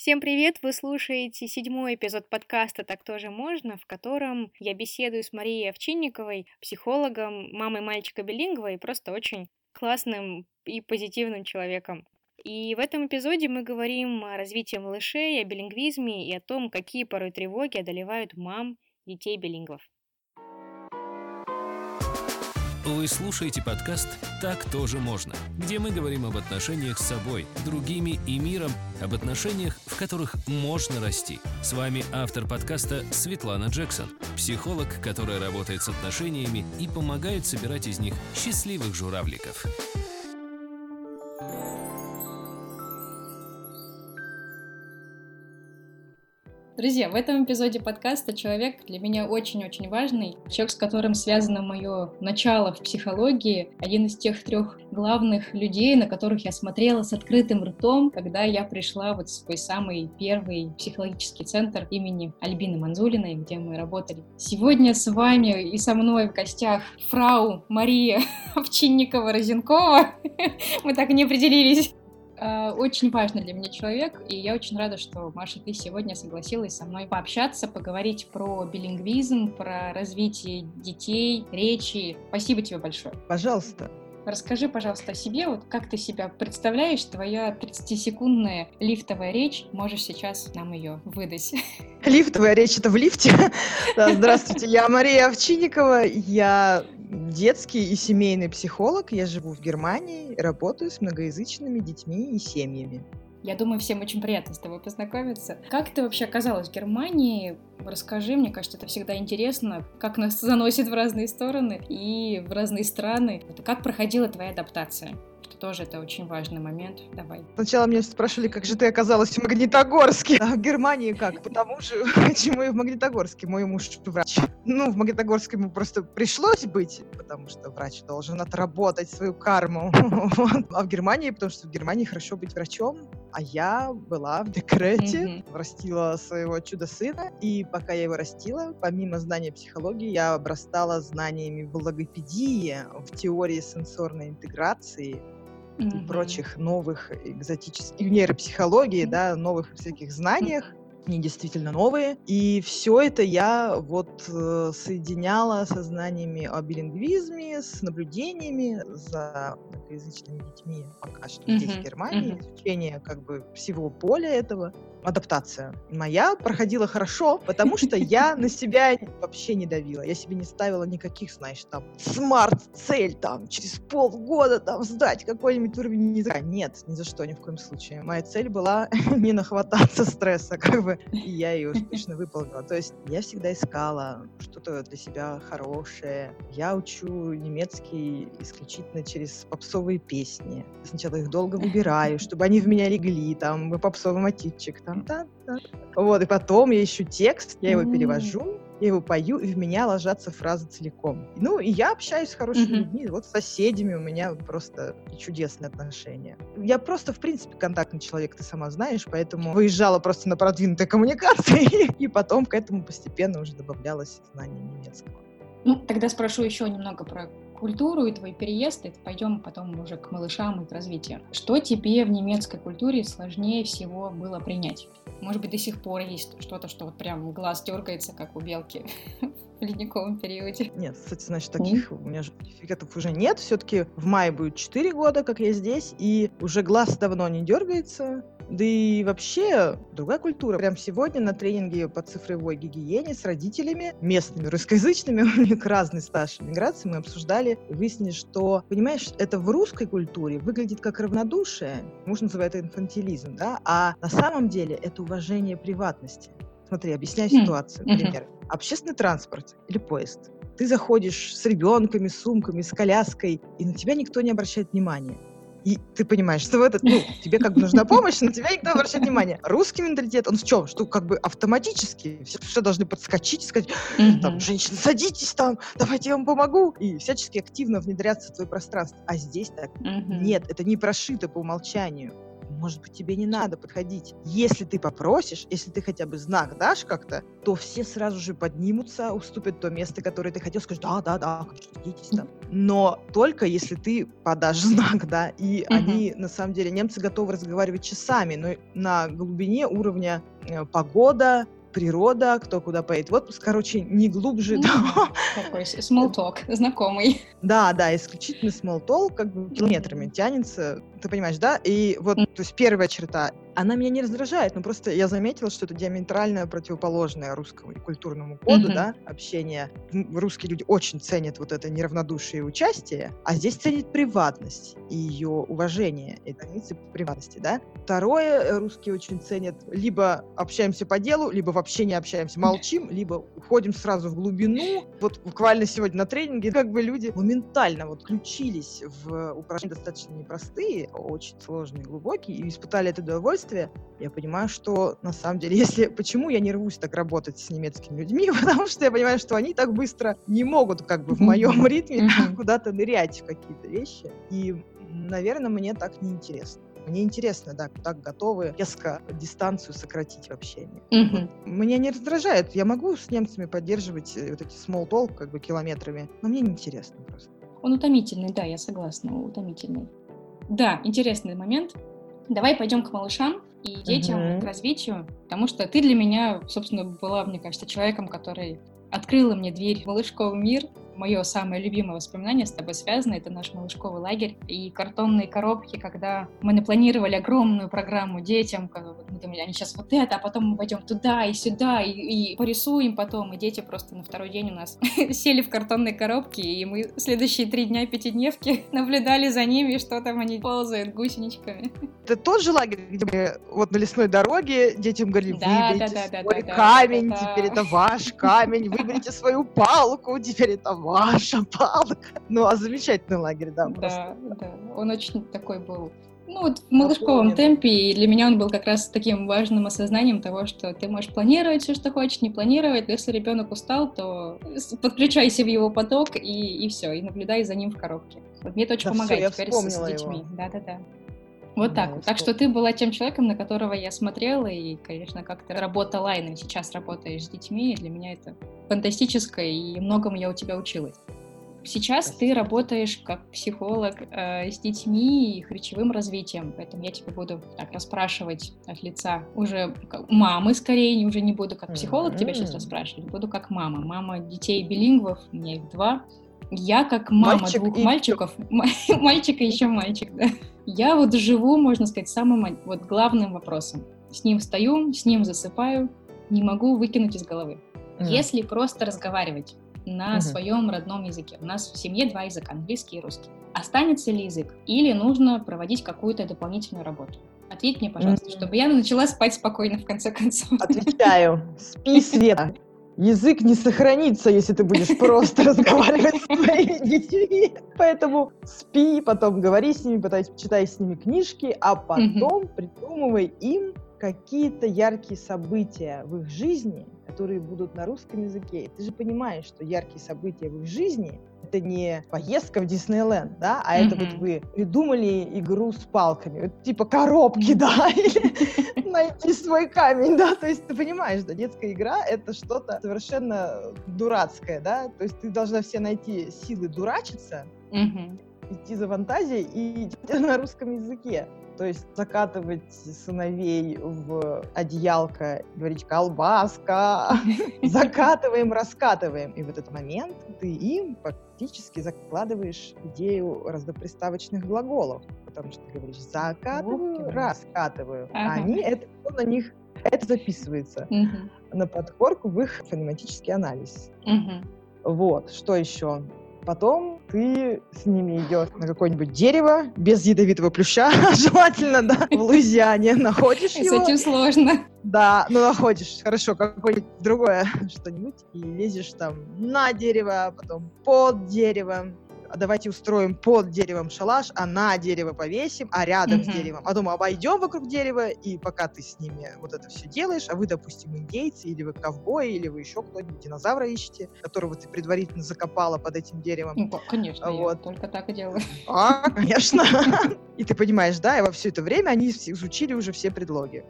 Всем привет! Вы слушаете седьмой эпизод подкаста «Так тоже можно», в котором я беседую с Марией Овчинниковой, психологом, мамой мальчика билингва и просто очень классным и позитивным человеком. И в этом эпизоде мы говорим о развитии малышей, о билингвизме и о том, какие порой тревоги одолевают мам детей билингвов. Вы слушаете подкаст «Так тоже можно», где мы говорим об отношениях с собой, другими и миром, об отношениях, в которых можно расти. С вами автор подкаста Светлана Джексон, психолог, которая работает с отношениями и помогает собирать из них счастливых журавликов. Друзья, в этом эпизоде подкаста человек для меня очень-очень важный. Человек, с которым связано мое начало в психологии. Один из тех трех главных людей, на которых я смотрела с открытым ртом, когда я пришла вот в свой самый первый психологический центр имени Альбины Манзулиной, где мы работали. Сегодня с вами и со мной в гостях фрау Мария Овчинникова-Розенкова. Мы так и не определились. Э, очень важный для меня человек, и я очень рада, что, Маша, ты сегодня согласилась со мной пообщаться, поговорить про билингвизм, про развитие детей, речи. Спасибо тебе большое. Пожалуйста. Расскажи, пожалуйста, о себе, вот как ты себя представляешь, твоя 30-секундная лифтовая речь, можешь сейчас нам ее выдать. Лифтовая речь — это в лифте? Здравствуйте, я Мария Овчинникова, я детский и семейный психолог. Я живу в Германии, работаю с многоязычными детьми и семьями. Я думаю, всем очень приятно с тобой познакомиться. Как ты вообще оказалась в Германии? Расскажи, мне кажется, это всегда интересно, как нас заносит в разные стороны и в разные страны. Как проходила твоя адаптация? Тоже это очень важный момент. Давай. Сначала меня спрашивали, как же ты оказалась в Магнитогорске. А в Германии как? Потому что, почему и в Магнитогорске? Мой муж врач. Ну, в Магнитогорске ему просто пришлось быть, потому что врач должен отработать свою карму. А в Германии, потому что в Германии хорошо быть врачом, а я была в декрете, mm-hmm. растила своего чудо-сына, и пока я его растила, помимо знания психологии, я обрастала знаниями в логопедии, в теории сенсорной интеграции, mm-hmm. и прочих новых экзотических, в нейропсихологии, mm-hmm. да, новых всяких знаниях, они действительно новые. И все это я вот э, соединяла со знаниями о билингвизме, с наблюдениями за многоязычными детьми пока что mm-hmm. здесь, в Германии, mm-hmm. изучение как бы всего поля этого адаптация моя проходила хорошо, потому что я на себя вообще не давила. Я себе не ставила никаких, знаешь, там, смарт-цель, там, через полгода, там, сдать какой-нибудь уровень языка. Нет, ни за что, ни в коем случае. Моя цель была не нахвататься стресса, как бы, и я ее успешно выполнила. То есть я всегда искала что-то для себя хорошее. Я учу немецкий исключительно через попсовые песни. Сначала их долго выбираю, чтобы они в меня легли, там, попсовый мотивчик, там. Вот, и потом я ищу текст, я его перевожу, я его пою, и в меня ложатся фразы целиком. Ну, и я общаюсь с хорошими людьми, вот с соседями у меня просто чудесные отношения. Я просто, в принципе, контактный человек, ты сама знаешь, поэтому выезжала просто на продвинутые коммуникации, и потом к этому постепенно уже добавлялось знание немецкого. Ну, тогда спрошу еще немного про культуру и твой переезд, и пойдем потом уже к малышам и к развитию. Что тебе в немецкой культуре сложнее всего было принять? Может быть, до сих пор есть что-то, что вот прям глаз дергается, как у белки в ледниковом периоде? Нет, кстати, значит, таких mm. у меня сертификатов уже нет. Все-таки в мае будет 4 года, как я здесь, и уже глаз давно не дергается. Да и вообще другая культура. Прям сегодня на тренинге по цифровой гигиене с родителями, местными, русскоязычными, у них разный стаж миграции, мы обсуждали выяснили, что, понимаешь, это в русской культуре выглядит как равнодушие, можно называть это инфантилизм, да, а на самом деле это уважение приватности. Смотри, объясняю хм. ситуацию, например. Общественный транспорт или поезд. Ты заходишь с ребенками, с сумками, с коляской, и на тебя никто не обращает внимания. И ты понимаешь, что в этот, ну, тебе как бы нужна помощь, на тебя никто обращает внимания. Русский менталитет, он в чем? Что как бы автоматически все, все должны подскочить и сказать, там, женщины, садитесь там, давайте я вам помогу. И всячески активно внедряться в твое пространство. А здесь так нет, это не прошито по умолчанию. Может быть, тебе не надо подходить. Если ты попросишь, если ты хотя бы знак дашь как-то, то все сразу же поднимутся, уступят то место, которое ты хотел, скажут, да, да, да, садитесь там. Но только если ты подашь знак, да, и uh-huh. они, на самом деле, немцы готовы разговаривать часами, но на глубине уровня э, погода, природа, кто куда поедет в отпуск. Короче, не глубже. Ну, такой small talk, знакомый. Да, да, исключительно small talk, как бы километрами тянется, ты понимаешь, да? И вот, то есть первая черта, она меня не раздражает, но просто я заметила, что это диаметрально противоположное русскому культурному коду, mm-hmm. да, общение. Русские люди очень ценят вот это неравнодушие и участие, а здесь ценят приватность и ее уважение, и границы приватности, да. Второе, э, русские очень ценят, либо общаемся по делу, либо вообще не общаемся, молчим, либо уходим сразу в глубину. Вот буквально сегодня на тренинге как бы люди моментально вот включились в упражнения достаточно непростые, очень сложные, глубокие, и испытали это удовольствие, я понимаю, что на самом деле, если почему я не рвусь так работать с немецкими людьми, потому что я понимаю, что они так быстро не могут как бы в моем ритме куда-то нырять в какие-то вещи. И, наверное, мне так неинтересно. Мне интересно, да, так готовы резко дистанцию сократить в общении. Mm-hmm. Меня не раздражает. Я могу с немцами поддерживать э, вот эти small talk как бы километрами, но мне неинтересно просто. Он утомительный, да, я согласна, утомительный. Да, интересный момент. Давай пойдем к малышам и детям, uh-huh. к развитию, потому что ты для меня, собственно, была, мне кажется, человеком, который открыла мне дверь в малышковый мир, мое самое любимое воспоминание с тобой связано, это наш малышковый лагерь и картонные коробки, когда мы напланировали огромную программу детям, мы думали, они сейчас вот это, а потом мы пойдем туда и сюда, и, и порисуем потом, и дети просто на второй день у нас сели в картонные коробки, и мы следующие три дня пятидневки наблюдали за ними, что там они ползают гусеничками. Это тот же лагерь, где мы вот на лесной дороге детям говорили, да, выберите да, да, свой да, камень, да, да. теперь это ваш камень, выберите свою палку, теперь это ваша палка. Ну, а замечательный лагерь, да. Да, да. Он очень такой был ну, вот в малышковом темпе, и для меня он был как раз таким важным осознанием того, что ты можешь планировать все, что хочешь, не планировать, но если ребенок устал, то подключайся в его поток и, и все, и наблюдай за ним в коробке. Вот мне это очень да помогает все, теперь с, с детьми. Да-да-да. Вот так вот. Так что ты была тем человеком, на которого я смотрела, и, конечно, как то работала, и сейчас работаешь с детьми, и для меня это фантастическое, и многому я у тебя училась. Сейчас Спасибо. ты работаешь как психолог э, с детьми и их речевым развитием, поэтому я тебя буду так расспрашивать от лица уже мамы скорее, уже не буду как психолог mm-hmm. тебя сейчас расспрашивать, буду как мама. Мама детей билингвов, у меня их два. Я как мама Мальчик двух и... мальчиков, мальчик и еще мальчик, да. Я вот живу, можно сказать, самым вот главным вопросом. С ним встаю, с ним засыпаю, не могу выкинуть из головы. Mm. Если просто разговаривать на mm-hmm. своем родном языке, у нас в семье два языка, английский и русский, останется ли язык или нужно проводить какую-то дополнительную работу? Ответь мне, пожалуйста, mm-hmm. чтобы я начала спать спокойно в конце концов. Отвечаю. Спи, Света. Язык не сохранится, если ты будешь просто разговаривать с твоими детьми. Поэтому спи, потом говори с ними, потом читай с ними книжки, а потом придумывай им какие-то яркие события в их жизни, которые будут на русском языке. И ты же понимаешь, что яркие события в их жизни это не поездка в Диснейленд, да, а mm-hmm. это вот вы придумали игру с палками, вот типа коробки, да, или найти свой камень, да, то есть ты понимаешь, да, детская игра — это что-то совершенно дурацкое, да, то есть ты должна все найти силы дурачиться, идти за фантазией и на русском языке. То есть закатывать сыновей в одеялко, говорить «колбаска», закатываем, раскатываем. И в этот момент ты им фактически закладываешь идею разноприставочных глаголов, потому что ты говоришь «закатываю», «раскатываю». А они, это на них это записывается на подкорку в их фонематический анализ. Вот, что еще? Потом ты с ними идешь на какое-нибудь дерево без ядовитого плюща, желательно, да, в Луизиане находишь его. С этим сложно. Да, ну находишь, хорошо, какое-нибудь другое что-нибудь, и лезешь там на дерево, а потом под дерево, давайте устроим под деревом шалаш, а на дерево повесим, а рядом Мгм. с деревом. А дома обойдем вокруг дерева, и пока ты с ними вот это все делаешь, а вы, допустим, индейцы, или вы ковбои, или вы еще кто-нибудь, динозавра ищете, которого ты предварительно закопала под этим деревом. Ну, ко- конечно, Вот. только так и делаю. А, конечно. И ты понимаешь, да, и во все это время они изучили уже все предлоги.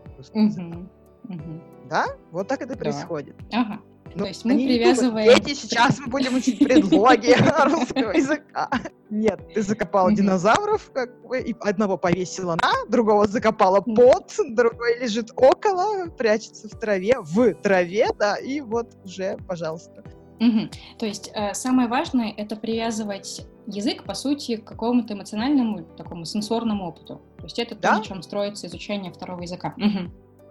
Да? Вот так это происходит. Ага. Ну, То есть мы не думают, привязываем- Дети, сейчас мы будем учить предлоги русского языка. Нет, ты закопала динозавров, как бы, и одного повесила на, другого закопала под, другой лежит около, прячется в траве, в траве, да, и вот уже, пожалуйста. То есть э, самое важное это привязывать язык, по сути, к какому-то эмоциональному, такому сенсорному опыту. То есть это то, на чем строится изучение второго языка.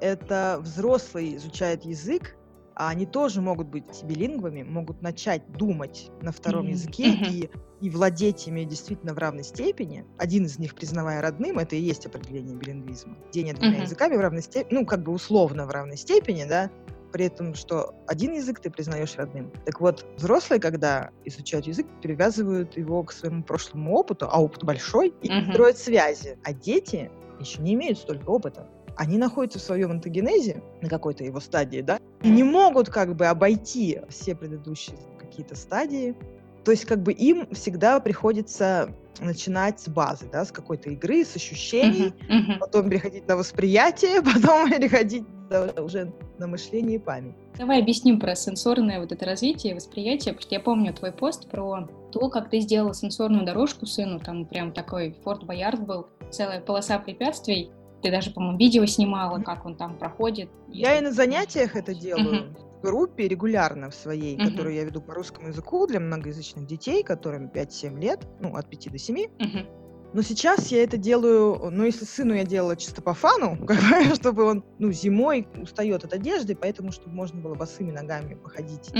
Это взрослый изучает язык, а они тоже могут быть билингвами, могут начать думать на втором Мгм. языке Мгм. и, и владеть ими действительно в равной степени. Один из них, признавая родным, это и есть определение билингвизма. Владение двумя Мгм. языками в равной степени, ну, как бы условно в равной степени, да, при этом, что один язык ты признаешь родным. Так вот, взрослые, когда изучают язык, привязывают его к своему прошлому опыту, а опыт большой, и Мгм. строят связи. А дети еще не имеют столько опыта. Они находятся в своем антогенезе на какой-то его стадии, да, и не могут как бы обойти все предыдущие какие-то стадии. То есть как бы им всегда приходится начинать с базы, да, с какой-то игры, с ощущений, Мгм. Мгм. потом переходить на восприятие, потом переходить уже на мышление и память. Давай объясним про сенсорное вот это развитие, восприятие, потому что я помню твой пост про то, как ты сделала сенсорную дорожку сыну, там прям такой Форт Боярд был, целая полоса препятствий, ты даже, по-моему, видео снимала, как он там проходит. Я и на занятиях это делаю. В группе регулярно в своей, Мгм. которую я веду по русскому языку для многоязычных детей, которым 5-7 лет, ну, от 5 до 7. Мгм. Но сейчас я это делаю, ну, если сыну я делала чисто по фану, чтобы он, ну, зимой устает от одежды, поэтому, чтобы можно было босыми ногами походить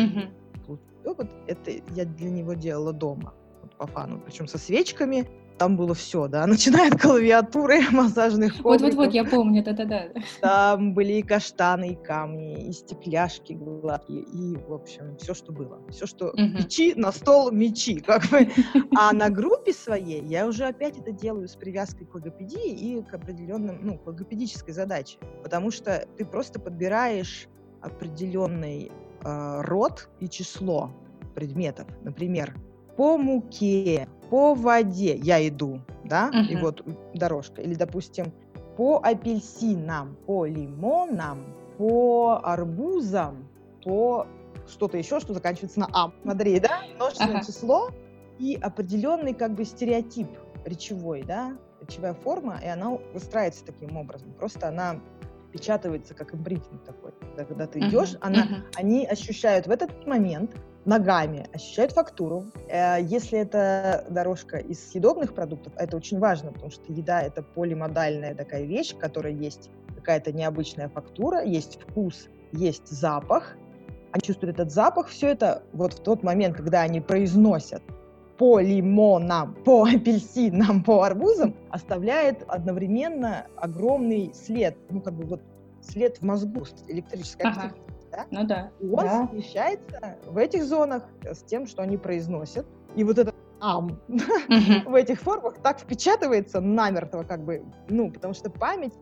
получить опыт, это я для него делала дома, вот по фану, причем со свечками, там было все, да, начиная от клавиатуры, массажных Вот-вот-вот, ковриков, я помню, да-да-да. там были и каштаны, и камни, и стекляшки гладкие, и, в общем, все, что было. Все, что Мгм. мечи на стол, мечи, как бы. А на группе своей я уже опять это делаю с привязкой к логопедии и к определенным, ну, к логопедической задаче. Потому что ты просто подбираешь определенный э, род и число предметов. Например, по муке, по воде я иду, да, и Мгм. вот дорожка. Или, допустим, по апельсинам, по лимонам, по арбузам, по что-то еще, что заканчивается на ам. Смотри, да, множественное Ага. число и определенный как бы стереотип речевой, да, речевая форма, и она выстраивается таким образом. Просто она печатывается как импринтинг такой. Когда, ты идешь, она, мгм. они ощущают в этот момент ногами, ощущают фактуру. Э, Если это дорожка из съедобных продуктов, это очень важно, потому что еда — это полимодальная такая вещь, в которой есть какая-то необычная фактура, есть вкус, есть запах. Они чувствуют этот запах, все это вот в тот момент, когда они произносят по лимонам, по апельсинам, по арбузам, оставляет одновременно огромный след, ну как бы вот след в мозгу, электрическая Ага. Да? Ну да. И он да. совмещается в этих зонах с тем, что они произносят. И вот это ам в этих формах так впечатывается намертво, как бы, ну, потому что память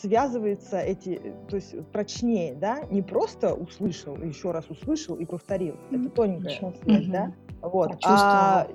связывается эти, то есть прочнее, да, не просто услышал, еще раз услышал и повторил. Это тоненькая связь, да. Вот. А,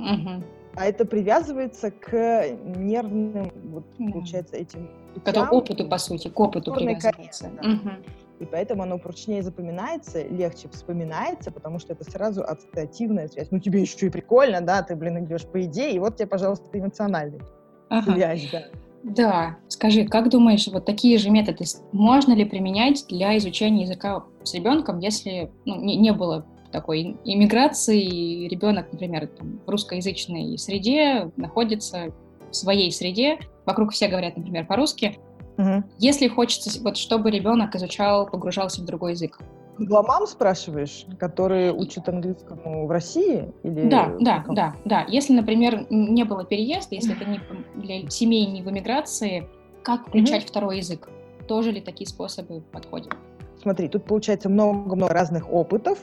а это привязывается к нервным, вот, получается, этим К опыту, по сути, к опыту привязывается. коррекции, да. Мгм. И поэтому оно прочнее запоминается, легче вспоминается, потому что это сразу ассоциативная связь. Ну, тебе еще и прикольно, да, ты, блин, идешь по идее, и вот тебе, пожалуйста, эмоциональная Ага. связь, да. Да, скажи, как думаешь, вот такие же методы можно ли применять для изучения языка с ребенком, если ну, не, не было такой иммиграции, и ребенок, например, там, в русскоязычной среде находится в своей среде, вокруг все говорят, например, по-русски. Мгм. Если хочется, вот, чтобы ребенок изучал, погружался в другой язык. Англомам спрашиваешь, которые учат английскому в России? Или Да, да, да, да. Если, например, не было переезда, если это не для семей не в эмиграции, как включать второй язык? Тоже ли такие способы подходят? Смотри, тут получается много-много разных опытов,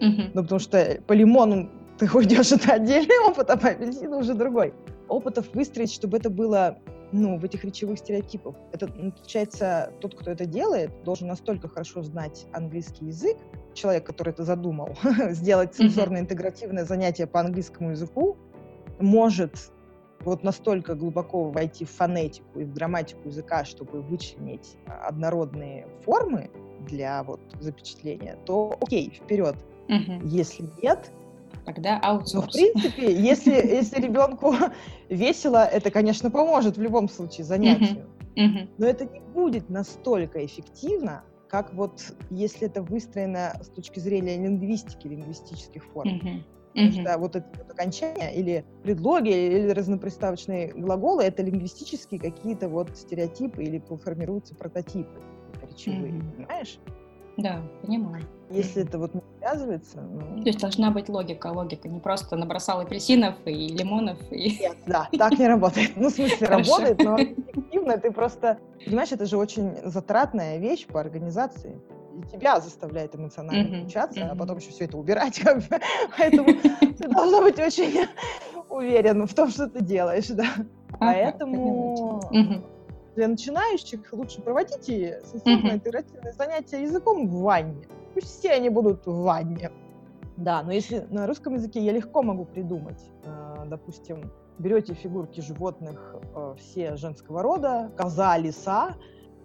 Мгм. ну, потому что по лимону ты уйдешь, это отдельный опыт, а по апельсину уже другой. Опытов выстроить, чтобы это было ну, в этих речевых стереотипах. Это, получается, тот, кто это делает, должен настолько хорошо знать английский язык, человек, который это задумал, сделать цензорно-интегративное занятие по английскому языку, может вот настолько глубоко войти в фонетику и в грамматику языка, чтобы вычленить однородные формы для вот запечатления, то окей, вперед. Угу. Если нет, тогда аутсорс. Ну, в принципе, если, если ребенку весело, это, конечно, поможет в любом случае занятию. Но это не будет настолько эффективно, как вот если это выстроено с точки зрения лингвистики, лингвистических форм. Потому что вот это вот окончания или предлоги, или разноприставочные глаголы — это лингвистические какие-то вот стереотипы или формируются прототипы речевые, mm-hmm. понимаешь? Да, понимаю. Если это вот не связывается... Ну... То есть должна быть логика, логика, не просто набросал апельсинов и лимонов и... Нет, да, так не работает. Ну, в смысле, работает, но эффективно ты просто... Понимаешь, это же очень затратная вещь по организации тебя заставляет эмоционально mm-hmm. включаться, mm-hmm. а потом еще все это убирать, как бы. Поэтому ты должна быть очень уверен в том, что ты делаешь, да. Поэтому для начинающих лучше проводите сенсорно-интерактивные занятия языком в ванне. Пусть все они будут в ванне. Да, но если на русском языке я легко могу придумать, э, допустим, берете фигурки животных э, все женского рода, коза, лиса,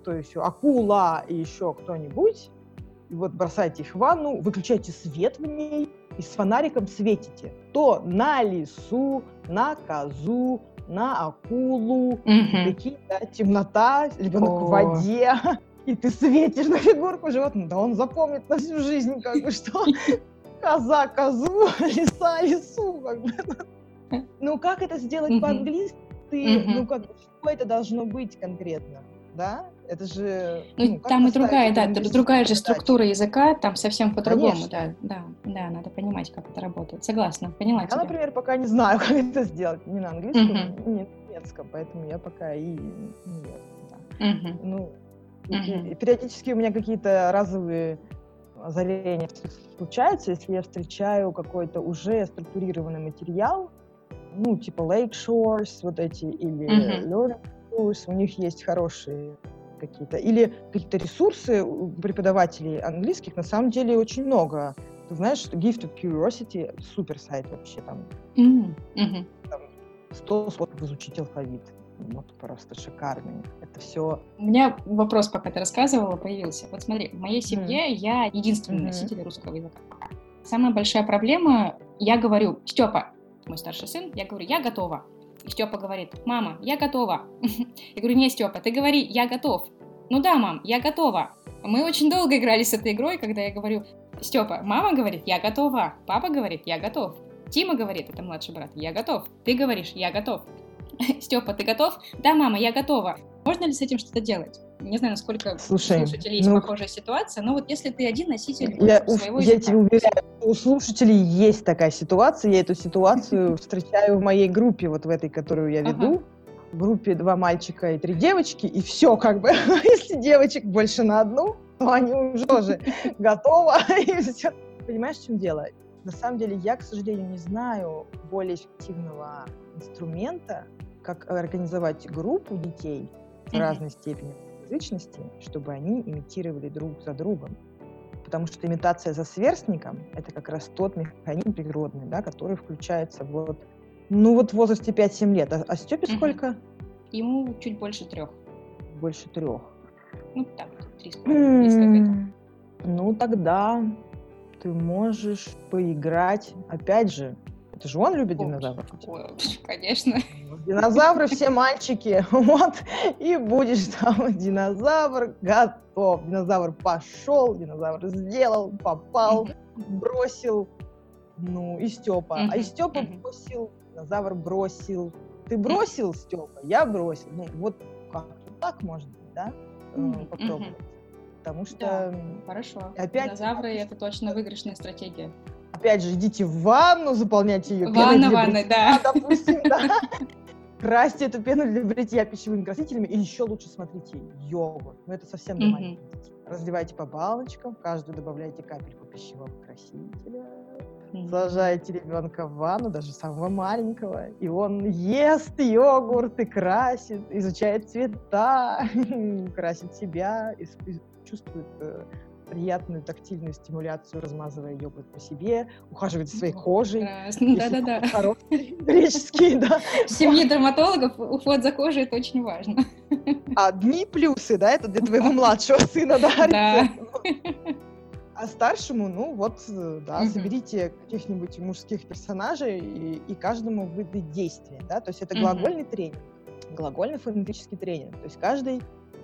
то есть акула и еще кто-нибудь, и вот бросаете их в ванну, выключаете свет в ней и с фонариком светите. То на лису, на козу, на акулу, mm-hmm. такие, да, темнота, ребенок oh. в воде, и ты светишь на фигурку животного, да он запомнит на всю жизнь, как бы, что коза козу, лиса лису, как бы. Ну, как это сделать по-английски? Ну, как бы, что это должно быть конкретно, да? Это же... Ну, ну там и другая, да, другая же структура языка, там совсем по-другому, да, да, да, надо понимать, как это работает. Согласна, поняла Я, тебя. например, пока не знаю, как это сделать, ни на английском, uh-huh. ни на немецком, поэтому я пока и нет. Да. Uh-huh. Ну, uh-huh. И, периодически у меня какие-то разовые озарения случаются, если я встречаю какой-то уже структурированный материал, ну, типа Lake Shores, вот эти, или uh-huh. Learning Tours, у них есть хорошие какие-то. Или какие-то ресурсы у преподавателей английских на самом деле очень много. Ты знаешь, что Gift of Curiosity супер сайт вообще там. Mm-hmm. там 100 способов изучить алфавит. Вот просто шикарный. Это все. У меня вопрос, пока ты рассказывала, появился. Вот смотри, в моей семье mm-hmm. я единственный mm-hmm. носитель русского языка. Самая большая проблема, я говорю, Степа, мой старший сын, я говорю, я готова. И Степа говорит, мама, я готова. Я говорю, не, Степа, ты говори, я готов. Ну да, мам, я готова. Мы очень долго играли с этой игрой, когда я говорю, Степа, мама говорит, я готова. Папа говорит, я готов. Тима говорит, это младший брат, я готов. Ты говоришь, я готов. Степа, ты готов? Да, мама, я готова. Можно ли с этим что-то делать? Не знаю, насколько Слушай, слушателей есть ну, похожая ситуация, но вот если ты один носитель я, своего Я тебе уверяю, у слушателей есть такая ситуация, я эту ситуацию встречаю в моей группе, вот в этой, которую я веду, в группе два мальчика и три девочки, и все как бы, если девочек больше на одну, то они уже тоже готовы, и все. Понимаешь, в чем дело? На самом деле я, к сожалению, не знаю более эффективного инструмента, как организовать группу детей в разной степени язычности, чтобы они имитировали друг за другом. Потому что имитация за сверстником — это как раз тот механизм природный, да, который включается вот, ну вот в возрасте 5-7 лет. А, а Степе mm-hmm. сколько? Ему чуть больше трех. Больше трех. Ну так, три с половиной, Ну тогда ты можешь поиграть, опять же, это же он любит динозавров. Конечно. Динозавры все мальчики. Вот. И будешь там динозавр готов. Динозавр пошел, динозавр сделал, попал, бросил. Ну, и Степа. А и Степа бросил, динозавр бросил. Ты бросил, Степа? Я бросил. Ну, вот как так может быть, да? Э, попробовать. Потому что... Да, хорошо. Опять... Динозавры — это точно выигрышная стратегия опять же, идите в ванну, заполняйте ее Ванна, ванной, да. Допустим, да. Красьте эту пену для бритья пищевыми красителями, и еще лучше смотрите йогурт. Но это совсем маленьких Разливайте по баночкам, каждую добавляйте капельку пищевого красителя. Сажаете ребенка в ванну, даже самого маленького, и он ест йогурт и красит, изучает цвета, красит себя, чувствует э, приятную тактильную стимуляцию, размазывая йогурт по себе, ухаживает за своей кожей. Да-да-да. Греческий, да. В семье дерматологов уход за кожей — это очень важно. Одни плюсы, да, это для твоего младшего сына, да, Да. А старшему, ну вот, э, да, соберите каких-нибудь мужских персонажей и, и каждому выдать действие, да, то есть это глагольный тренинг, глагольный фонетический тренинг, то есть каждый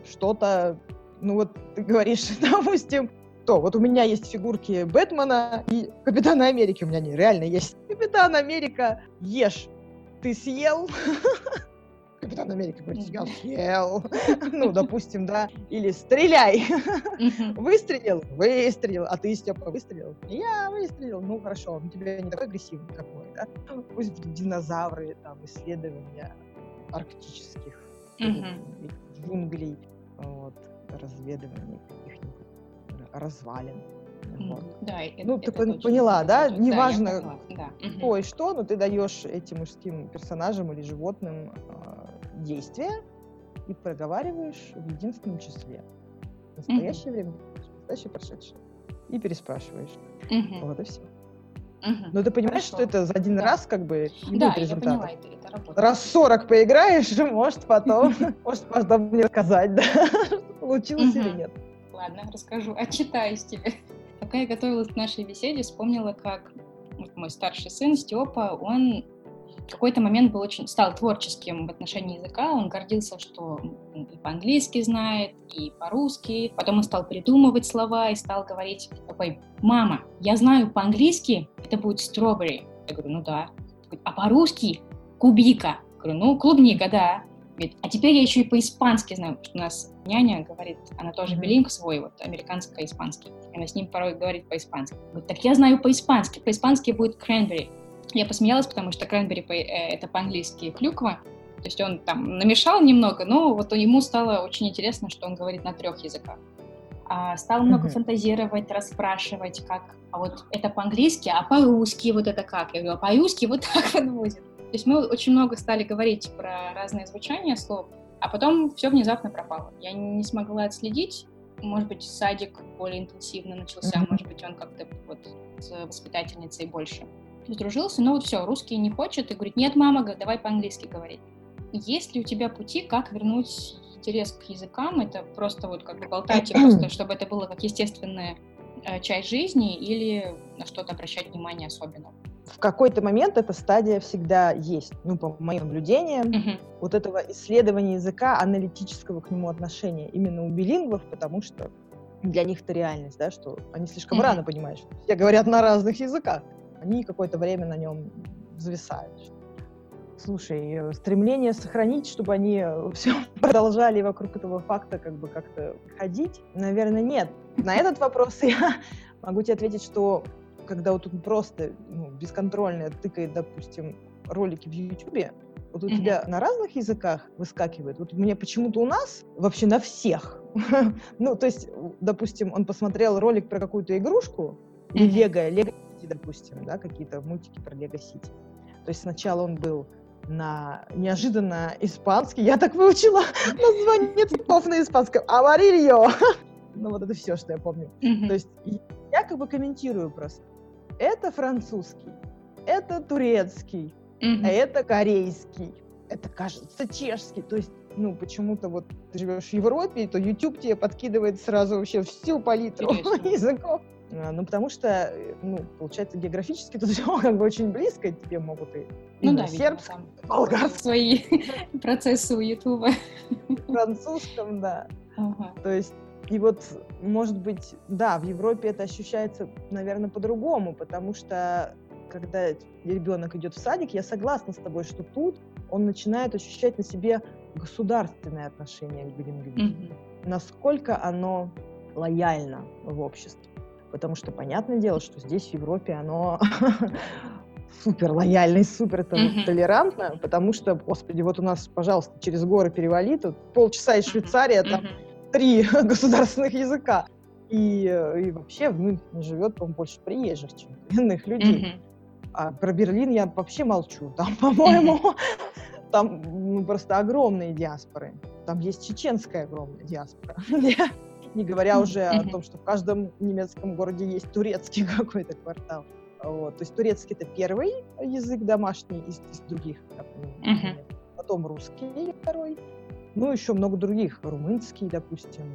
что-то, ну вот ты говоришь, допустим, то, вот у меня есть фигурки Бэтмена и Капитана Америки, у меня не реально есть. Капитан Америка, ешь, ты съел, Капитан Америка говорит, я съел. ну, допустим, да. Или стреляй. Выстрелил? Выстрелил. А ты, Степа, выстрелил? Я выстрелил. Ну, хорошо, он тебе не такой агрессивный, как мой, да? Пусть будут динозавры, там, исследования арктических джунглей, вот, разведывание каких-нибудь развалин. Вот. Да, ну, это, ты это поняла, да? Неважно, да, кто и что, но ты даешь этим мужским персонажам или животным э, действия и проговариваешь в единственном числе. Настоящее mm-hmm. время, настоящее, прошедшее. И переспрашиваешь. Mm-hmm. Вот и все. Угу. Но ты понимаешь, Хорошо. что это за один да. раз как бы не да, будет результата? я поняла, это, это работает. Раз 40 поиграешь, может потом, может потом мне сказать, да, получилось или нет. Ладно, расскажу, отчитаюсь тебе. Пока я готовилась к нашей беседе, вспомнила, как мой старший сын Степа, он какой-то момент был очень, стал творческим в отношении языка, он гордился, что и по-английски знает, и по-русски. Потом он стал придумывать слова и стал говорить такой, мама, я знаю по-английски, это будет strawberry. Я говорю, ну да. А по-русски кубика. Я говорю, ну клубника, да. Говорит, а теперь я еще и по-испански знаю, потому что у нас няня говорит, она тоже mm-hmm. билинг свой, вот, американско-испанский. Она с ним порой говорит по-испански. Говорит, так я знаю по-испански, по-испански будет cranberry. Я посмеялась, потому что по- э, это по-английски клюква, то есть он там намешал немного, но вот ему стало очень интересно, что он говорит на трех языках. А, стал много mm-hmm. фантазировать, расспрашивать, как, а вот это по-английски, а по-русски вот это как? Я говорю, а по-русски вот так вот будет. То есть мы очень много стали говорить про разные звучания слов, а потом все внезапно пропало. Я не смогла отследить. Может быть, садик более интенсивно начался, mm-hmm. может быть, он как-то вот с воспитательницей больше сдружился, но вот все, русский не хочет, и говорит, нет, мама, давай по-английски говорить. Есть ли у тебя пути, как вернуть интерес к языкам? Это просто вот как бы болтать, просто, чтобы это было как естественная э, часть жизни, или на что-то обращать внимание особенно? в какой-то момент эта стадия всегда есть. Ну, по моим наблюдениям, uh-huh. вот этого исследования языка, аналитического к нему отношения именно у билингвов, потому что для них это реальность, да, что они слишком uh-huh. рано понимают, что все говорят на разных языках. Они какое-то время на нем зависают. Слушай, э, стремление сохранить, чтобы они все продолжали вокруг этого факта как бы как-то ходить, наверное, нет. На этот вопрос я могу тебе ответить, что когда вот он просто ну, бесконтрольно тыкает, допустим, ролики в Ютубе, вот у mm-hmm. тебя на разных языках выскакивает. Вот мне почему-то у нас вообще на всех. ну, то есть, допустим, он посмотрел ролик про какую-то игрушку, mm-hmm. Лего, Лего Сити, допустим, да, какие-то мультики про Лего Сити. То есть сначала он был на неожиданно испанский. Я так выучила название цветов на испанском. Аварильо. ну, вот это все, что я помню. То есть я как бы комментирую просто это французский, это турецкий, mm-hmm. а это корейский, это, кажется, чешский. То есть, ну, почему-то вот ты живешь в Европе, то YouTube тебе подкидывает сразу вообще всю палитру языков. А, ну, потому что, ну, получается, географически тут все как бы очень близко, тебе могут и ну, да, сербский, болгарский. Свои процессы у Ютуба. Французском, да. Ага. То есть и вот, может быть, да, в Европе это ощущается, наверное, по-другому, потому что когда ребенок идет в садик, я согласна с тобой, что тут он начинает ощущать на себе государственное отношение к билингвизму. Mm-hmm. Насколько оно лояльно в обществе. Потому что понятное дело, что здесь в Европе оно супер лояльно и супер mm-hmm. толерантно, потому что, господи, вот у нас, пожалуйста, через горы перевали, тут полчаса из Швейцарии, mm-hmm. там три государственных языка. И, и вообще в Мюнхене живет, по-моему, больше приезжих, чем коренных людей. Mm-hmm. А про Берлин я вообще молчу. Там, по-моему, там ну, просто огромные диаспоры. Там есть чеченская огромная диаспора. Не говоря уже о том, что в каждом немецком городе есть турецкий какой-то квартал. Вот. То есть турецкий это первый язык домашний из, из других. Uh-huh. Потом русский второй. Ну, еще много других. Румынский, допустим,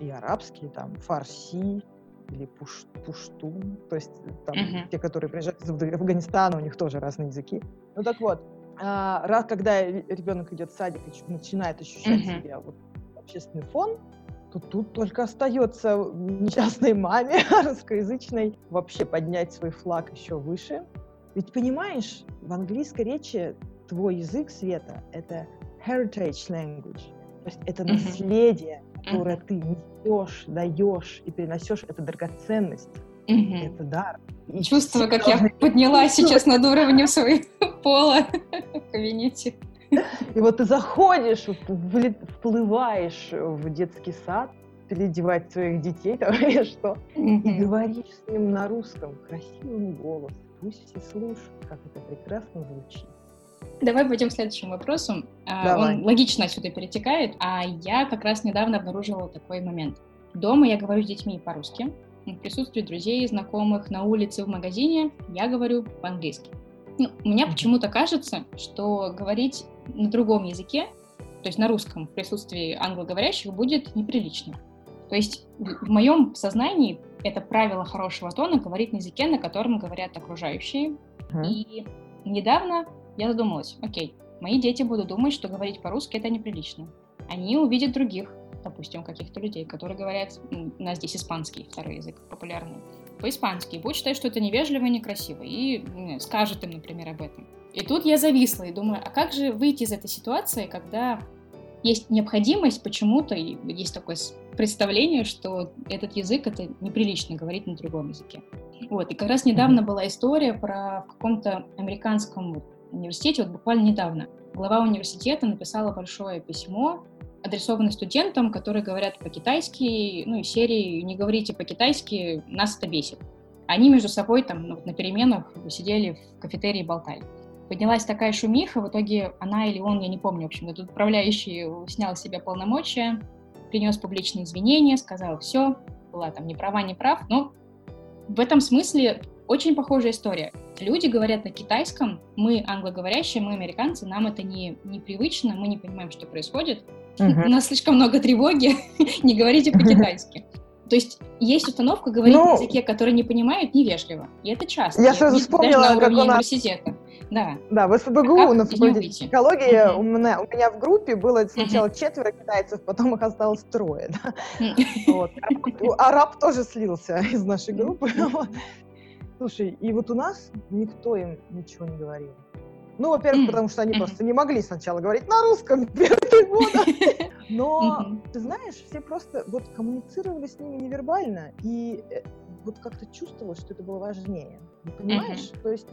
и арабский, там, фарси или пуш, пуштун. То есть там uh-huh. те, которые приезжают из Афганистана, у них тоже разные языки. Ну так вот, а, раз, когда ребенок идет в садик и начинает ощущать uh-huh. себя вот, общественный фон, то тут только остается несчастной маме русскоязычной вообще поднять свой флаг еще выше. Ведь понимаешь, в английской речи твой язык, Света, это heritage language, то есть это mm-hmm. наследие, которое mm-hmm. ты несешь, даешь и переносешь, это драгоценность, mm-hmm. это дар. И Чувствую, как я подняла сейчас над уровнем своего пола в кабинете. И вот ты заходишь, вплываешь в детский сад, переодевать своих детей там или что, и говоришь с ним на русском красивым голосом. Пусть все слушают, как это прекрасно звучит. Давай пойдем к следующему вопросу. А, Давай. Он логично сюда перетекает, а я как раз недавно обнаружила такой момент. Дома я говорю с детьми по-русски, в присутствии друзей, знакомых, на улице, в магазине я говорю по-английски. Ну, мне почему-то кажется, что говорить на другом языке, то есть на русском в присутствии англоговорящих будет неприлично. То есть в моем сознании это правило хорошего тона говорить на языке, на котором говорят окружающие. Mm-hmm. И недавно я задумалась, окей, мои дети будут думать, что говорить по-русски это неприлично. Они увидят других, допустим, каких-то людей, которые говорят, у нас здесь испанский второй язык популярный, по-испански, и будет считать, что это невежливо и некрасиво, и скажет им, например, об этом. И тут я зависла и думаю, а как же выйти из этой ситуации, когда есть необходимость почему-то, и есть такое представление, что этот язык это неприлично говорить на другом языке. Вот, и как раз недавно была история про в каком-то американском университете, вот буквально недавно, глава университета написала большое письмо адресованы студентам, которые говорят по-китайски, ну и серии «Не говорите по-китайски, нас это бесит». Они между собой там ну, на переменах сидели в кафетерии и болтали. Поднялась такая шумиха, в итоге она или он, я не помню, в общем, тут управляющий снял с себя полномочия, принес публичные извинения, сказал все, была там ни права, ни прав, но в этом смысле очень похожая история. Люди говорят на китайском, мы англоговорящие, мы американцы, нам это не непривычно, мы не понимаем, что происходит, Угу. У нас слишком много тревоги, не говорите по-китайски. То есть есть установка говорить ну, на языке, который не понимают, невежливо. И это часто. Я сразу вспомнила, даже на как у нас... университета. Да. Да, в СПБГУ а на факультете психологии у, меня, у меня в группе было сначала четверо китайцев, потом их осталось трое. Да? вот. Араб тоже слился из нашей группы. Слушай, и вот у нас никто им ничего не говорил. Ну, во-первых, потому что они просто не могли сначала говорить на русском первые годы. Но, ты знаешь, все просто вот коммуницировали с ними невербально, и э, вот как-то чувствовалось, что это было важнее. Понимаешь? То есть,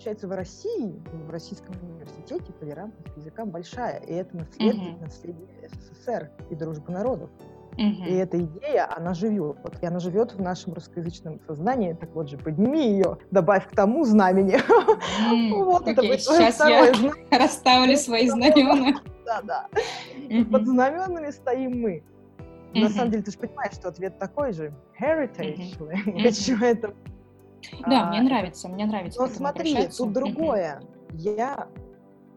получается, в России, в Российском университете толерантность к языкам большая, и это наследие, наследие СССР и дружбы народов. Угу. И эта идея, она живет. Вот, и она живет в нашем русскоязычном сознании. Так вот же, подними ее, добавь к тому знамени. Вот это будет Сейчас я расставлю свои знамена. Да, да. Под знаменами стоим мы. На самом деле, ты же понимаешь, что ответ такой же. Heritage language. Это да, мне нравится, мне нравится. Но смотри, тут другое. Я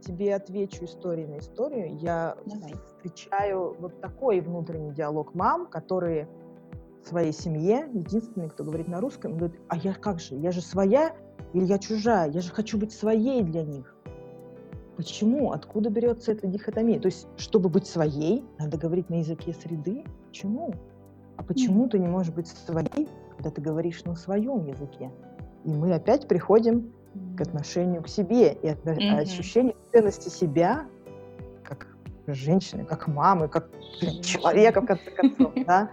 тебе отвечу историю на историю. Я Давай. встречаю вот такой внутренний диалог мам, которые в своей семье, единственные, кто говорит на русском, говорит, а я как же, я же своя или я чужая, я же хочу быть своей для них. Почему? Откуда берется эта дихотомия? То есть, чтобы быть своей, надо говорить на языке среды. Почему? А почему mm. ты не можешь быть своей, когда ты говоришь на своем языке? И мы опять приходим к отношению к себе и от, mm-hmm. ощущению ценности себя как женщины, как мамы, как блин, человека, в конце концов, да?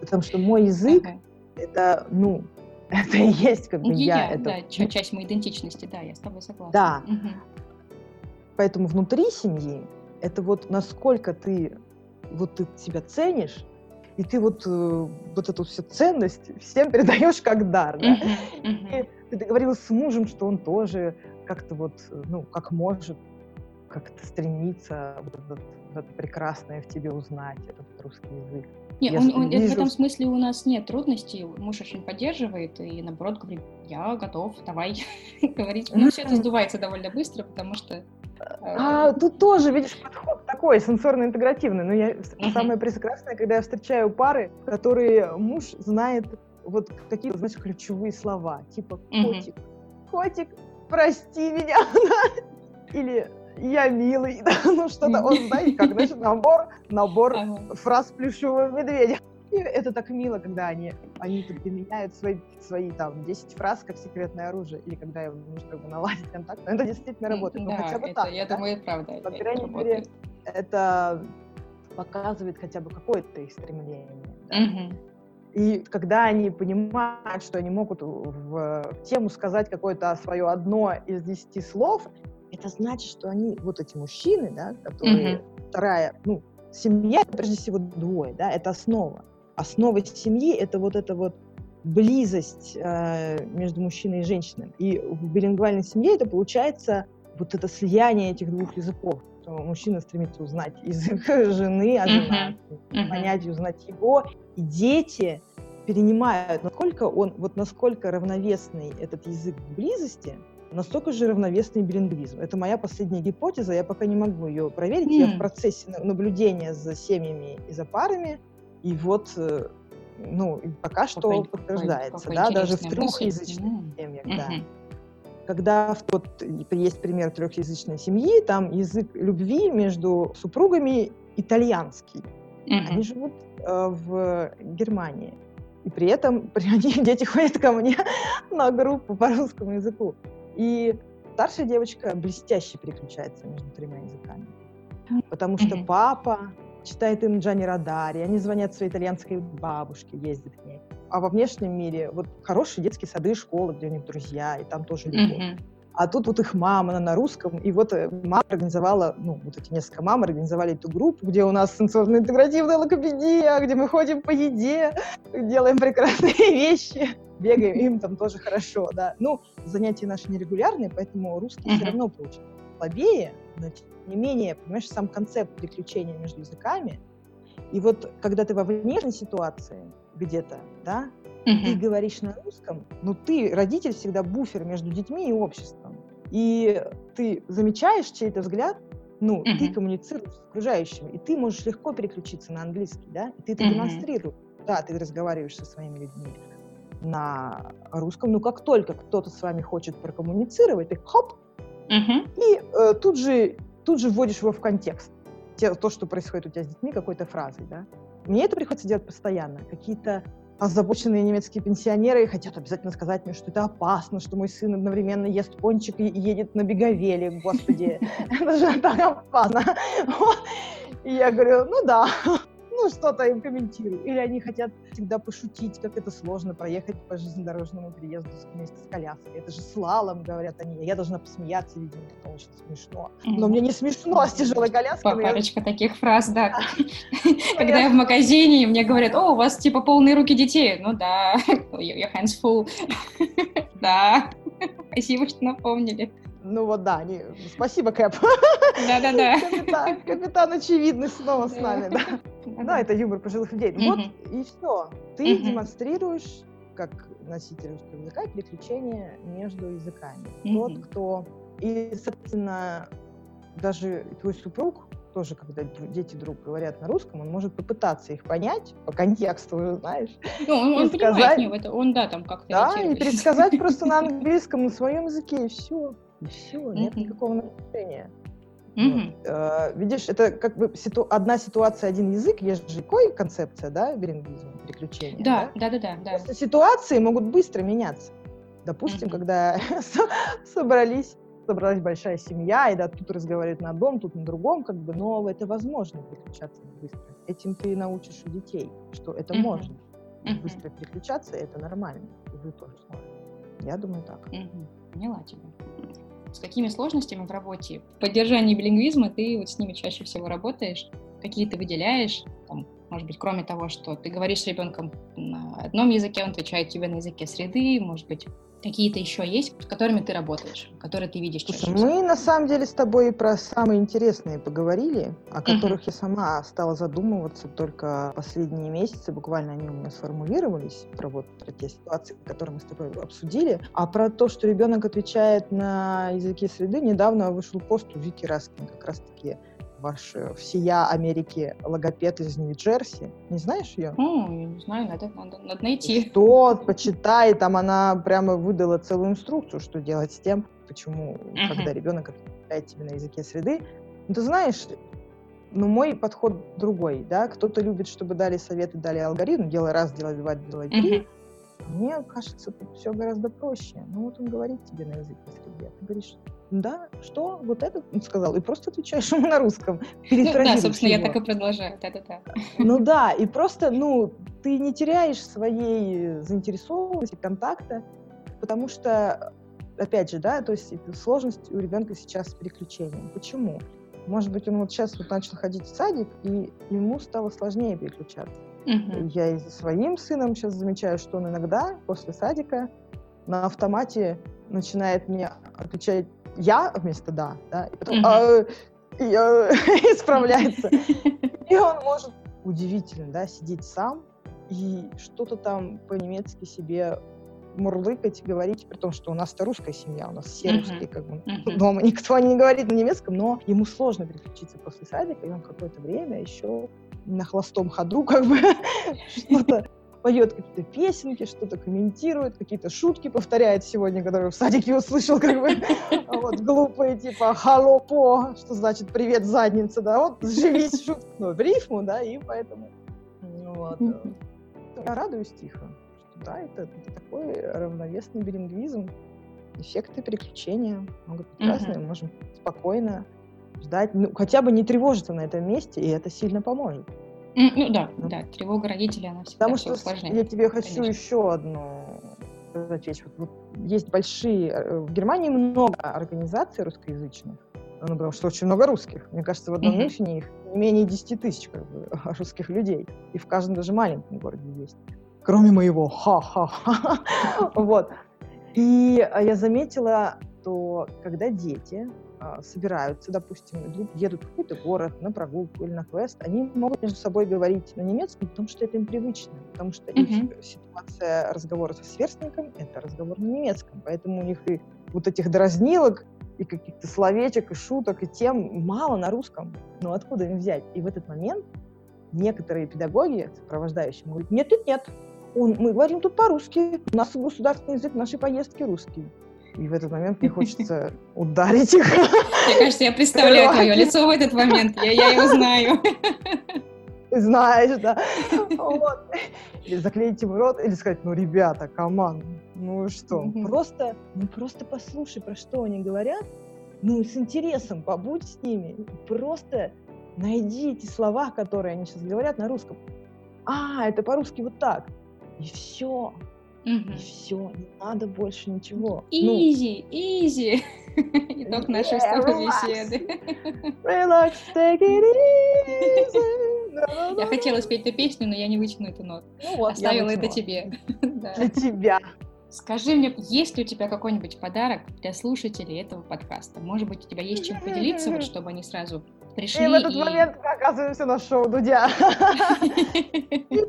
Потому что мой язык — это, ну, это и есть как бы я. я это... Да, часть моей идентичности, да, я с тобой согласна. Да. Угу. Поэтому внутри семьи это вот насколько ты вот ты себя ценишь, и ты вот, э, вот эту всю ценность всем передаешь как дар, да? И ты договорилась с мужем, что он тоже как-то вот, ну, как может, как-то стремится вот этот, это прекрасное в тебе узнать, этот русский язык. Нет, он, он, вижу... в этом смысле у нас нет трудностей. Муж очень поддерживает и, наоборот, говорит, я готов, давай говорить. Но все это сдувается довольно быстро, потому что... А, э, тут тоже, видишь, подход такой, сенсорно-интегративный. Но я, самое прекрасное, когда я встречаю пары, которые муж знает вот какие-то, знаешь, ключевые слова, типа котик, котик, прости меня, или я милый, ну что-то, он, знаете, как, значит, набор, набор фраз плюшевого медведя. И это так мило, когда они, они применяют свои, свои там 10 фраз как секретное оружие, или когда им нужно как бы наладить контакт. Но это действительно работает. Ну, да, хотя бы это, так. Я да? думаю, это правда. По крайней мере, это показывает хотя бы какое-то их стремление. Да? Угу. И когда они понимают, что они могут в тему сказать какое-то свое одно из десяти слов, это значит, что они, вот эти мужчины, да, которые mm-hmm. вторая, ну, семья, прежде всего, двое, да, это основа. Основа семьи — это вот эта вот близость э, между мужчиной и женщиной. И в билингвальной семье это получается вот это слияние этих двух языков. Что мужчина стремится узнать язык жены, а жена uh-huh. понять и узнать его. И дети перенимают, насколько он, вот насколько равновесный этот язык близости, настолько же равновесный билингвизм. Это моя последняя гипотеза, я пока не могу ее проверить. Mm. Я в процессе наблюдения за семьями и за парами, и вот, э, ну, пока что какой, подтверждается, какой, да, даже в трехязычных mm. семьях, mm-hmm. да. Когда вот есть пример трехязычной семьи, там язык любви между супругами итальянский. Mm-hmm. Они живут э, в Германии. И при этом они, дети ходят ко мне на группу по русскому языку. И старшая девочка блестяще переключается между тремя языками. Потому что mm-hmm. папа читает им Джани Радари, они звонят своей итальянской бабушке, ездят к ней. А во внешнем мире вот хорошие детские сады и школы, где у них друзья, и там тоже любовь. Mm-hmm. А тут вот их мама, она на русском, и вот э, мама организовала, ну, вот эти несколько мам организовали эту группу, где у нас сенсорно-интегративная логопедия, где мы ходим по еде, делаем прекрасные вещи, бегаем, им там тоже хорошо, да. Ну, занятия наши нерегулярные, поэтому русский uh-huh. все равно получится слабее, но тем не менее, понимаешь, сам концепт приключения между языками, и вот когда ты во внешней ситуации где-то, да, uh-huh. ты говоришь на русском, но ты, родитель, всегда буфер между детьми и обществом. И ты замечаешь чей-то взгляд, ну, uh-huh. ты коммуницируешь с окружающими, и ты можешь легко переключиться на английский, да, и ты это uh-huh. демонстрируешь. Да, ты разговариваешь со своими людьми на русском, но как только кто-то с вами хочет прокоммуницировать, ты хоп, uh-huh. и э, тут же тут же вводишь его в контекст. Те, то, что происходит у тебя с детьми, какой-то фразой, да. Мне это приходится делать постоянно. Какие-то озабоченные немецкие пенсионеры хотят обязательно сказать мне, что это опасно, что мой сын одновременно ест пончик и едет на беговеле. Господи, это же так опасно. И я говорю, ну да, ну, что-то им комментирую. Или они хотят всегда пошутить, как это сложно проехать по железнодорожному переезду вместе с коляской. Это же слалом, говорят они. Я должна посмеяться, видимо, это очень смешно. Но мне не смешно с тяжелой коляской. Парочка таких фраз, да. Когда я в магазине, мне говорят, о, у вас типа полные руки детей. Ну да, your hands full. Да, спасибо, что напомнили. Ну вот да, они... спасибо, Кэп. Да-да-да. Капитан, капитан очевидный снова с нами, да. Да, это юмор пожилых людей. Вот и все. Ты демонстрируешь как носитель русского языка переключение между языками. Тот, кто... И, соответственно, даже твой супруг, тоже, когда дети друг говорят на русском, он может попытаться их понять по контексту, уже знаешь. Ну, он, он сказать, понимает, это он, да, там как-то Да, и пересказать просто на английском, на своем языке, и все и все, нет никакого нарушения. Mm-hmm. Вот. Э, видишь, это как бы ситу- одна ситуация, один язык, есть же какой концепция, да, билингвизма, переключения. Да, да, да, да. да. Просто ситуации могут быстро меняться. Допустим, mm-hmm. когда собрались, собралась большая семья, и да, тут разговаривают на одном, тут на другом, как бы, но это возможно переключаться быстро. Этим ты научишь у детей, что это mm-hmm. можно. Mm-hmm. Быстро переключаться, это нормально. И вы тоже сможете. Я думаю так. Mm-hmm. Поняла тебя с какими сложностями в работе, в поддержании билингвизма ты вот с ними чаще всего работаешь, какие ты выделяешь, там, Может быть, кроме того, что ты говоришь с ребенком на одном языке, он отвечает тебе на языке среды, может быть, какие-то еще есть, с которыми ты работаешь, которые ты видишь Слушай, мы на самом деле с тобой про самые интересные поговорили, о которых uh-huh. я сама стала задумываться только последние месяцы, буквально они у меня сформулировались, про вот про те ситуации, которые мы с тобой обсудили. А про то, что ребенок отвечает на языке среды, недавно вышел пост у Вики Раскин как раз-таки ваш э, всея Америки логопед из Нью-Джерси. Не знаешь ее? Ну, я не знаю, надо, надо, надо найти. Что, почитай, там она прямо выдала целую инструкцию, что делать с тем, почему, uh-huh. когда ребенок отвечает тебе на языке среды. Ну, ты знаешь, ну, мой подход другой, да, кто-то любит, чтобы дали советы, дали алгоритм, делай раз, делай два, делай три. Uh-huh. Мне кажется, тут все гораздо проще. Ну, вот он говорит тебе на языке среды, а ты говоришь, да, что, вот это он сказал, и просто отвечаешь ему на русском. Ну, да, собственно, его. я так и продолжаю, да-да-да. Ну да, и просто, ну, ты не теряешь своей заинтересованности, контакта, потому что, опять же, да, то есть сложность у ребенка сейчас с переключением. Почему? Может быть, он вот сейчас вот начал ходить в садик, и ему стало сложнее переключаться. Угу. Я и за своим сыном сейчас замечаю, что он иногда после садика на автомате начинает мне отвечать я вместо да, да, и потом а, я, исправляется. И он может удивительно, да, сидеть сам и что-то там по-немецки себе мурлыкать, говорить, при том, что у нас-то русская семья, у нас все uh-huh. русские, как бы, uh-huh. дома никто не говорит на немецком, но ему сложно переключиться после садика, и он какое-то время еще на холостом ходу как бы что-то поет какие-то песенки, что-то комментирует, какие-то шутки повторяет сегодня, которые в садике услышал, как бы, вот, глупые, типа, «Халло, по», что значит «привет, задница», да, вот, живись шутку, ну, в рифму, да, и поэтому, вот. Я радуюсь тихо, что, да, это, это такой равновесный билингвизм, эффекты переключения могут быть разные, можем спокойно ждать, ну, хотя бы не тревожиться на этом месте, и это сильно поможет. Ну да, да, тревога родителей, она всегда Потому что усложняет. я тебе хочу конечно. еще одну вещь. Вот, вот есть большие... Э, в Германии много организаций русскоязычных, ну, потому что очень много русских. Мне кажется, в одном mm-hmm. Мюнхене их не менее 10 тысяч как бы, русских людей. И в каждом даже маленьком городе есть. Кроме моего. Ха-ха-ха. Вот. И а, я заметила, что когда дети а, собираются, допустим, идут, едут в какой-то город на прогулку или на квест, они могут между собой говорить на немецком, потому что это им привычно, потому что mm-hmm. их ситуация разговора со сверстником — это разговор на немецком, поэтому у них и вот этих дразнилок, и каких-то словечек, и шуток, и тем мало на русском. Но откуда им взять? И в этот момент некоторые педагоги, сопровождающие, говорят, нет-нет-нет, он, мы говорим тут по-русски, у нас государственный язык нашей поездки русский. И в этот момент мне хочется ударить их. Мне кажется, я представляю твое лицо в этот момент. Я, я его знаю. Ты знаешь, да. Вот. Или заклеить ему рот, или сказать, ну, ребята, команд, ну что, mm-hmm. просто, ну, просто послушай, про что они говорят, ну, с интересом побудь с ними, просто найди эти слова, которые они сейчас говорят на русском. А, это по-русски вот так. И все. Угу. И все, не надо больше ничего. Изи, изи. Итог нашей беседы. Relax, take it easy. Я хотела спеть эту песню, но я не вытяну эту ноту. Ну вот, Оставила это тебе. Для тебя. Скажи мне, есть ли у тебя какой-нибудь подарок для слушателей этого подкаста? Может быть, у тебя есть чем поделиться, вот, чтобы они сразу пришли. И в этот и... момент мы оказываемся на шоу Дудя.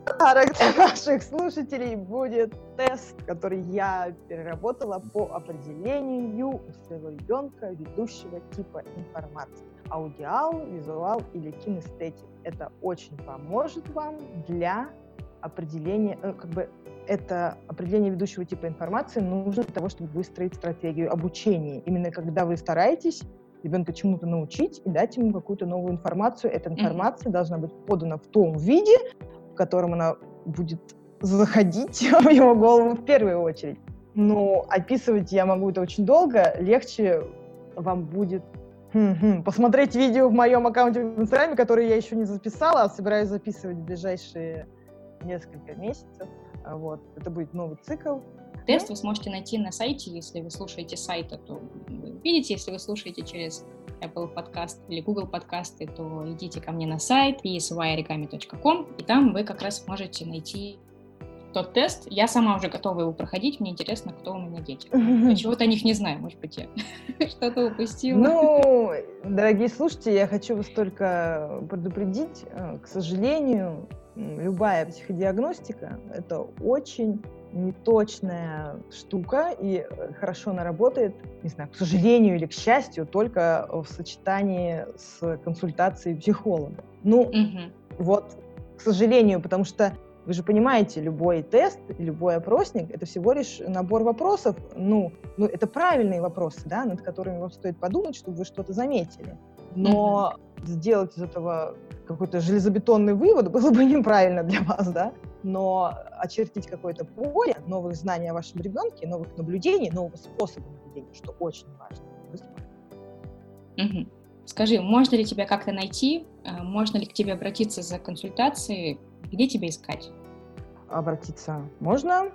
Подарок для наших слушателей будет тест, который я переработала по определению у своего ребенка ведущего типа информации. Аудиал, визуал или кинестетик. Это очень поможет вам для определения, э, как бы это определение ведущего типа информации нужно для того, чтобы выстроить стратегию обучения. Именно когда вы стараетесь ребенка чему-то научить и дать ему какую-то новую информацию. Эта информация mm-hmm. должна быть подана в том виде, в котором она будет заходить в его голову в первую очередь. Но описывать я могу это очень долго, легче вам будет посмотреть видео в моем аккаунте в Инстаграме, которое я еще не записала, а собираюсь записывать в ближайшие несколько месяцев. Вот. Это будет новый цикл. Тест вы сможете найти на сайте, если вы слушаете сайта, то вы видите, если вы слушаете через Apple подкаст или Google подкасты, то идите ко мне на сайт psyorigami.com, и там вы как раз можете найти тот тест. Я сама уже готова его проходить. Мне интересно, кто у меня дети. Я чего-то о них не знаю. Может быть, я что-то упустила. Ну, дорогие слушатели, я хочу вас только предупредить. Э, к сожалению, любая психодиагностика — это очень неточная штука, и э, хорошо она работает, не знаю, к сожалению или к счастью, только в сочетании с консультацией психолога. Ну, угу. вот, к сожалению, потому что вы же понимаете, любой тест, любой опросник — это всего лишь набор вопросов. Ну, ну, это правильные вопросы, да, над которыми вам стоит подумать, чтобы вы что-то заметили. Но mm-hmm. сделать из этого какой-то железобетонный вывод было бы неправильно для вас, да. Но очертить какое-то поле новых знаний о вашем ребенке, новых наблюдений, нового способа наблюдения, что очень важно. Угу. Скажи, можно ли тебя как-то найти? Э, можно ли к тебе обратиться за консультацией? Где тебя искать? Обратиться можно.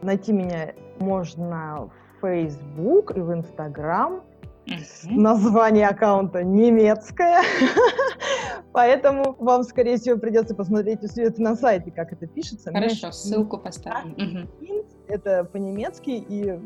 Найти меня можно в Facebook и в Instagram. Название аккаунта немецкое, поэтому вам, скорее всего, придется посмотреть все это на сайте, как это пишется. Хорошо, ссылку поставим. Это по-немецки, и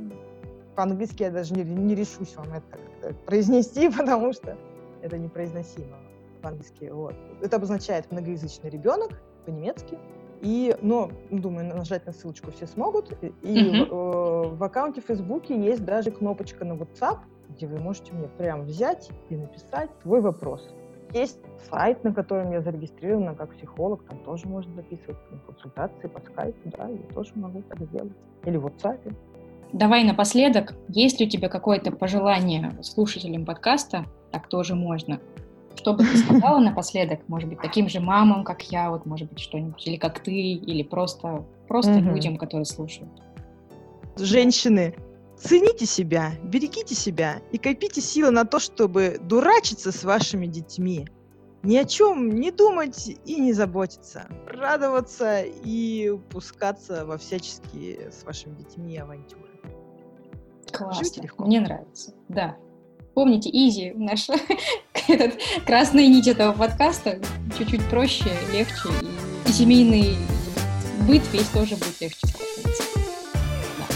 по-английски я даже не, не решусь вам это произнести, потому что это непроизносимо по-английски. Вот. Это обозначает многоязычный ребенок, по-немецки. И, ну, думаю, нажать на ссылочку все смогут. И mm-hmm. в, э, в аккаунте в Фейсбуке есть даже кнопочка на WhatsApp, где вы можете мне прям взять и написать свой вопрос. Есть сайт, на котором я зарегистрирована как психолог, там тоже можно записывать консультации по скайпу, да, я тоже могу это сделать. Или в WhatsApp. Давай напоследок, есть ли у тебя какое-то пожелание слушателям подкаста, так тоже можно, что бы ты сказала напоследок, может быть, таким же мамам, как я, вот, может быть, что-нибудь, или как ты, или просто, просто угу. людям, которые слушают? Женщины, цените себя, берегите себя и копите силы на то, чтобы дурачиться с вашими детьми. Ни о чем не думать и не заботиться. Радоваться и пускаться во всяческие с вашими детьми авантюры. Классно. Мне нравится. Да. Помните, Изи, наша этот, красная нить этого подкаста. Чуть-чуть проще, легче. И, и семейный быт весь тоже будет легче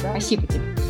да. Спасибо тебе.